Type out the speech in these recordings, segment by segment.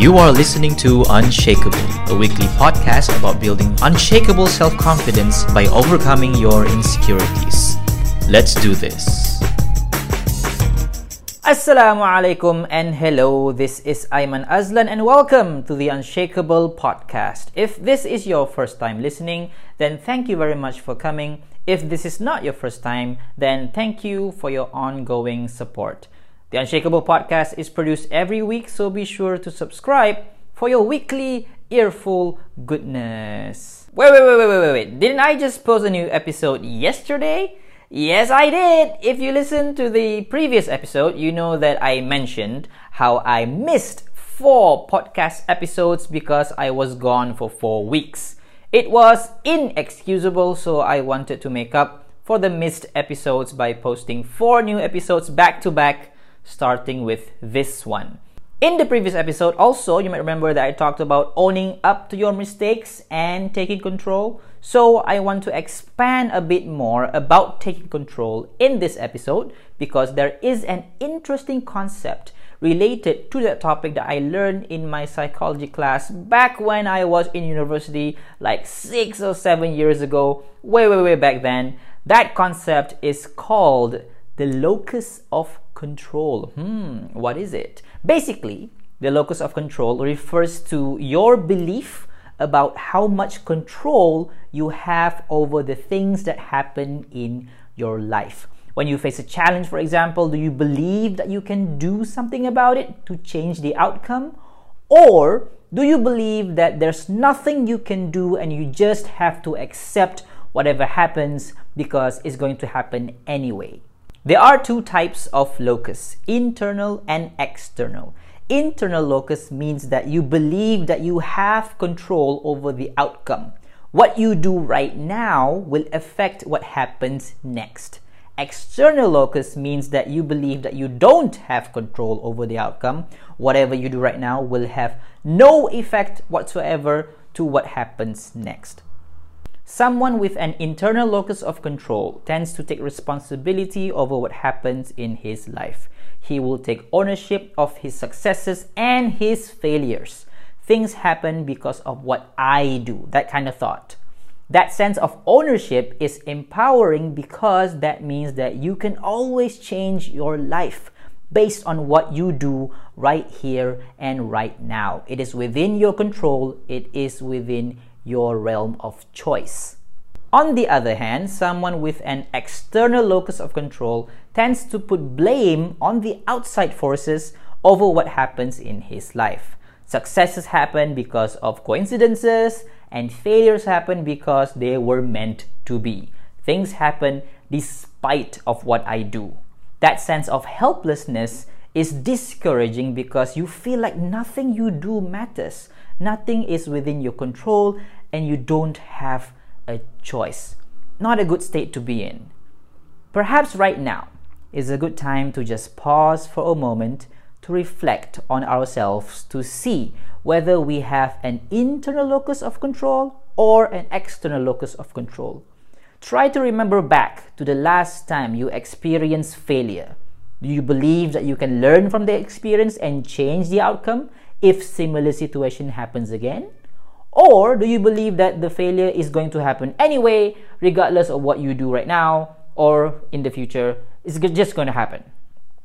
You are listening to Unshakable, a weekly podcast about building unshakable self confidence by overcoming your insecurities. Let's do this. Assalamu alaikum and hello. This is Aiman Azlan and welcome to the Unshakable podcast. If this is your first time listening, then thank you very much for coming. If this is not your first time, then thank you for your ongoing support. The Unshakable podcast is produced every week, so be sure to subscribe for your weekly earful goodness. Wait, wait, wait, wait, wait, wait. Didn't I just post a new episode yesterday? Yes, I did. If you listen to the previous episode, you know that I mentioned how I missed four podcast episodes because I was gone for four weeks. It was inexcusable, so I wanted to make up for the missed episodes by posting four new episodes back to back, starting with this one. In the previous episode, also, you might remember that I talked about owning up to your mistakes and taking control. So, I want to expand a bit more about taking control in this episode because there is an interesting concept related to that topic that I learned in my psychology class back when I was in university, like six or seven years ago, way, way, way back then. That concept is called the locus of control. Hmm, what is it? Basically, the locus of control refers to your belief about how much control you have over the things that happen in your life. When you face a challenge, for example, do you believe that you can do something about it to change the outcome? Or do you believe that there's nothing you can do and you just have to accept whatever happens because it's going to happen anyway? There are two types of locus internal and external. Internal locus means that you believe that you have control over the outcome. What you do right now will affect what happens next. External locus means that you believe that you don't have control over the outcome. Whatever you do right now will have no effect whatsoever to what happens next. Someone with an internal locus of control tends to take responsibility over what happens in his life. He will take ownership of his successes and his failures. Things happen because of what I do, that kind of thought. That sense of ownership is empowering because that means that you can always change your life based on what you do right here and right now. It is within your control, it is within your realm of choice. On the other hand, someone with an external locus of control tends to put blame on the outside forces over what happens in his life. Successes happen because of coincidences, and failures happen because they were meant to be. Things happen despite of what I do. That sense of helplessness is discouraging because you feel like nothing you do matters. Nothing is within your control and you don't have a choice. Not a good state to be in. Perhaps right now is a good time to just pause for a moment to reflect on ourselves to see whether we have an internal locus of control or an external locus of control. Try to remember back to the last time you experienced failure. Do you believe that you can learn from the experience and change the outcome if similar situation happens again? Or do you believe that the failure is going to happen anyway, regardless of what you do right now or in the future? It's just going to happen.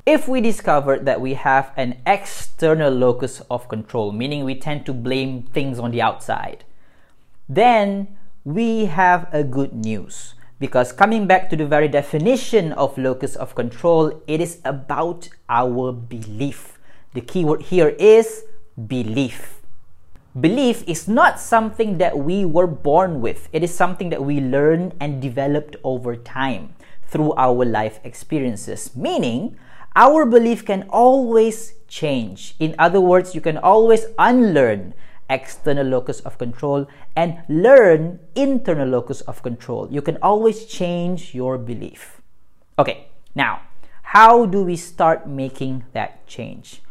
If we discover that we have an external locus of control, meaning we tend to blame things on the outside, then we have a good news. Because coming back to the very definition of locus of control, it is about our belief. The key word here is belief. Belief is not something that we were born with, it is something that we learn and developed over time through our life experiences. Meaning, our belief can always change. In other words, you can always unlearn external locus of control and learn internal locus of control. You can always change your belief. Okay, now, how do we start making that change?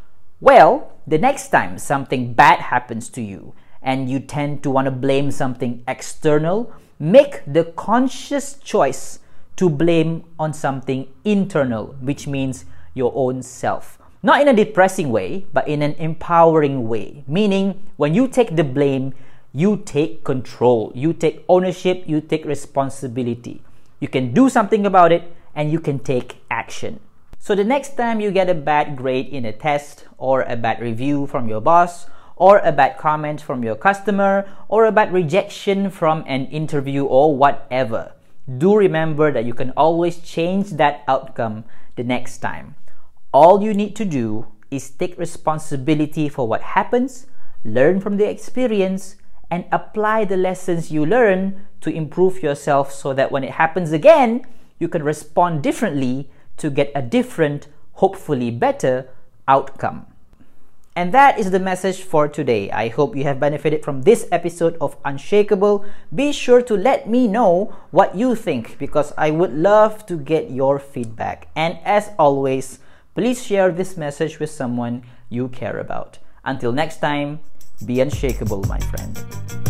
Well, the next time something bad happens to you and you tend to want to blame something external, make the conscious choice to blame on something internal, which means your own self. Not in a depressing way, but in an empowering way. Meaning, when you take the blame, you take control, you take ownership, you take responsibility. You can do something about it and you can take action. So, the next time you get a bad grade in a test, or a bad review from your boss, or a bad comment from your customer, or a bad rejection from an interview, or whatever, do remember that you can always change that outcome the next time. All you need to do is take responsibility for what happens, learn from the experience, and apply the lessons you learn to improve yourself so that when it happens again, you can respond differently to get a different, hopefully better outcome. And that is the message for today. I hope you have benefited from this episode of Unshakable. Be sure to let me know what you think because I would love to get your feedback. And as always, please share this message with someone you care about. Until next time, be unshakable, my friend.